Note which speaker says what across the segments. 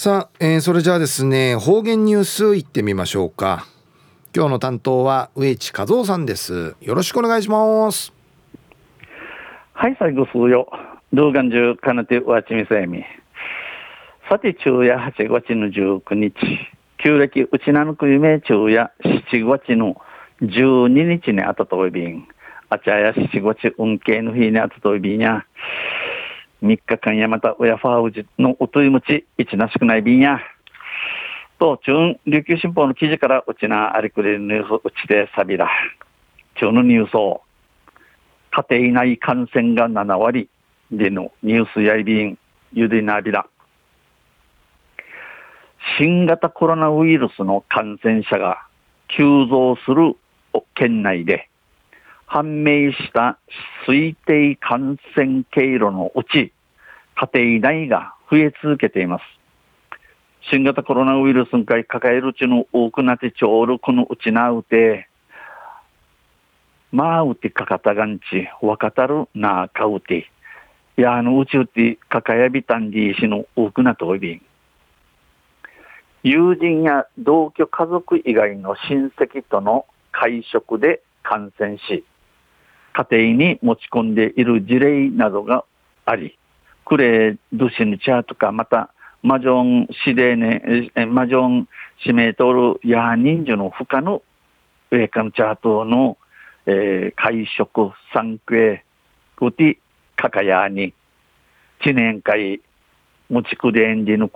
Speaker 1: さあ、えー、それじゃあですね方言ニュースいってみましょうか。今日の担当は植地和夫さんです。よろしくお願いします。
Speaker 2: はい最後数よ。動画中かなてわちみせみ。さて昼夜8月の19日。旧暦うちなのくゆめ昼夜。7月の12日にあたといびん。あちゃや7月運慶の日にあたといびんや。3日間やまた親ファウジのおといもち、いちなしくない便や。と、中琉球新報の記事からうちなありくれるニュースうちでさびら。中のニュースを、家庭内感染が7割でのニュースやいびん、ゆでなびら。新型コロナウイルスの感染者が急増する県内で、判明した推定感染経路のうち、家庭内が増え続けています。新型コロナウイルスが抱えるうちの多くなってちょうどこのうちなうて、まあうてかかたがんち、わかたるなあかうて、やあのうちうてかかやびたんじしの多くなといびん。友人や同居家族以外の親戚との会食で感染し、家庭に持ち込んでいる事例などがあり、クレードシヌチャーとか、また、マジョンシデーネ、マジョン指名とるヤーニンジュの負荷のウェイカムチャートの、えー、会食、産経、ウティ、カカヤーに、知年会、持ちくでんでぬ、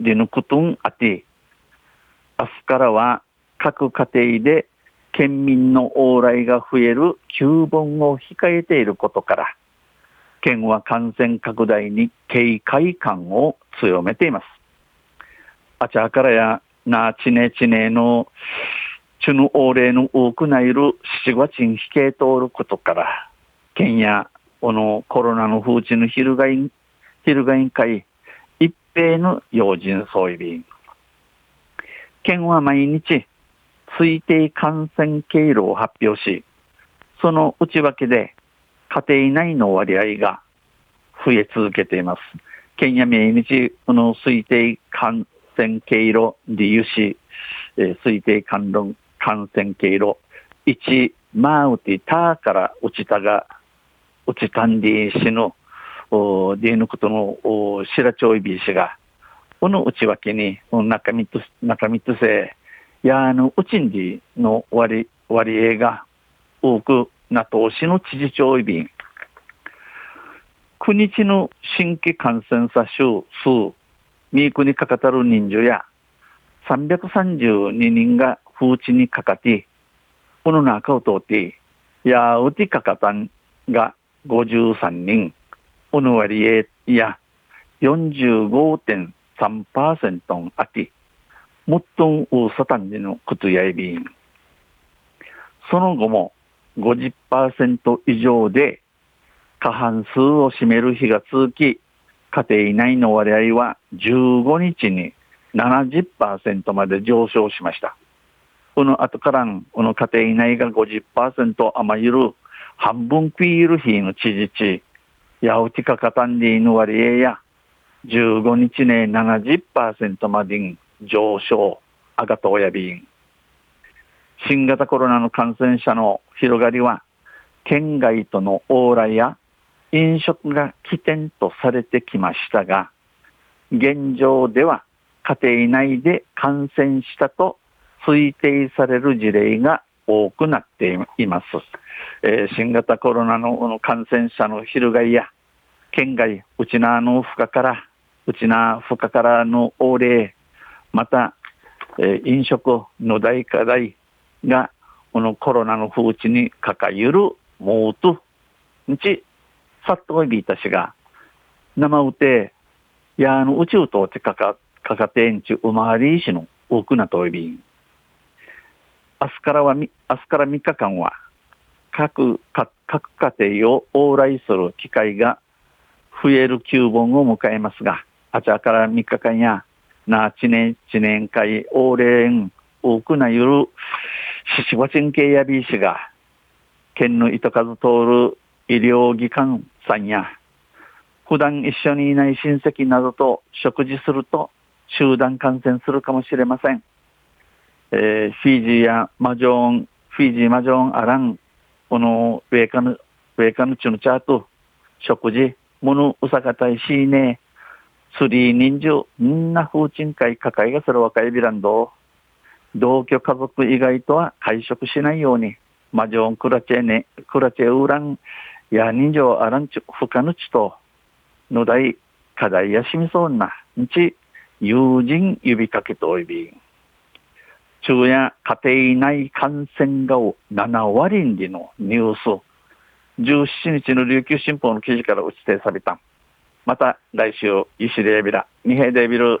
Speaker 2: でぬくとんあて、明日からは各家庭で県民の往来が増える旧本を控えていることから、県は感染拡大に警戒感を強めています。あちゃからやなちねちねのチュヌオーレの多くないる七月に引け通ることから、県やこのコロナの風知の昼がい、昼が委員会一平の要人総意便。県は毎日推定感染経路を発表し、その内訳で家庭内の割合が増え続けています。県や命日、この推定感染経路理由し、えー、推定感論感染経路、1、マウティターから落ちたが、落ちたんで死ぬ、おでぬことのお白町いびしが、この内訳に、中身と、中身とせ、やあの、うちんりの割、割合が多くなとしの知事長いびん。9日の新規感染者数、数、ミークにかかたる人数や、332人が風地にかかって、この中を通って、やうてかかたんが53人、この割合や45.3%あって、もっとんうさたんでの靴やいびん。その後も50%以上で過半数を占める日が続き、家庭内の割合は15日に70%まで上昇しました。この後からこの家庭内が50%余る半分食いる日の知事地、やうちかかたんでいの割合や15日ね70%まで上昇、あがとおやびん。新型コロナの感染者の広がりは、県外との往来や飲食が起点とされてきましたが、現状では家庭内で感染したと推定される事例が多くなっています。えー、新型コロナの感染者の広がりや、県外、うちなの負荷から、うちな負荷からの往来、また、えー、飲食の大課題が、このコロナの風知にかかゆるもうと、んち、さっといびいたしが、生うて、やあの宇宙とてかか、かかてんちうまわりいしの多くなといびん。明日からは、明日から3日間は、各、各各家庭を往来する機会が増える旧本を迎えますが、あちゃから3日間や、な、知念、知念会、往来多くなゆる、ししばちんけやびいしが、県の糸数通る医療機関さんや、普段一緒にいない親戚などと食事すると、集団感染するかもしれません。えー、フィジーやマジョーン、フィジーマジョーンアラン、このウェイカヌ、ウェイカヌチュのチャート、食事、ものうさかたいしーね、スリー人数、みんな風鎮会抱えがする若いビランド同居家族以外とは会食しないように、マジョンクラチェネ、クラチェウラン、や人情アランチュ、フカヌチと、のだい、課題やしみそうな、んち、友人指かけとおいび。昼夜家庭内感染が7割んでのニュース。17日の琉球新報の記事から打ち定された。また来週、石レービラ、二平デビル。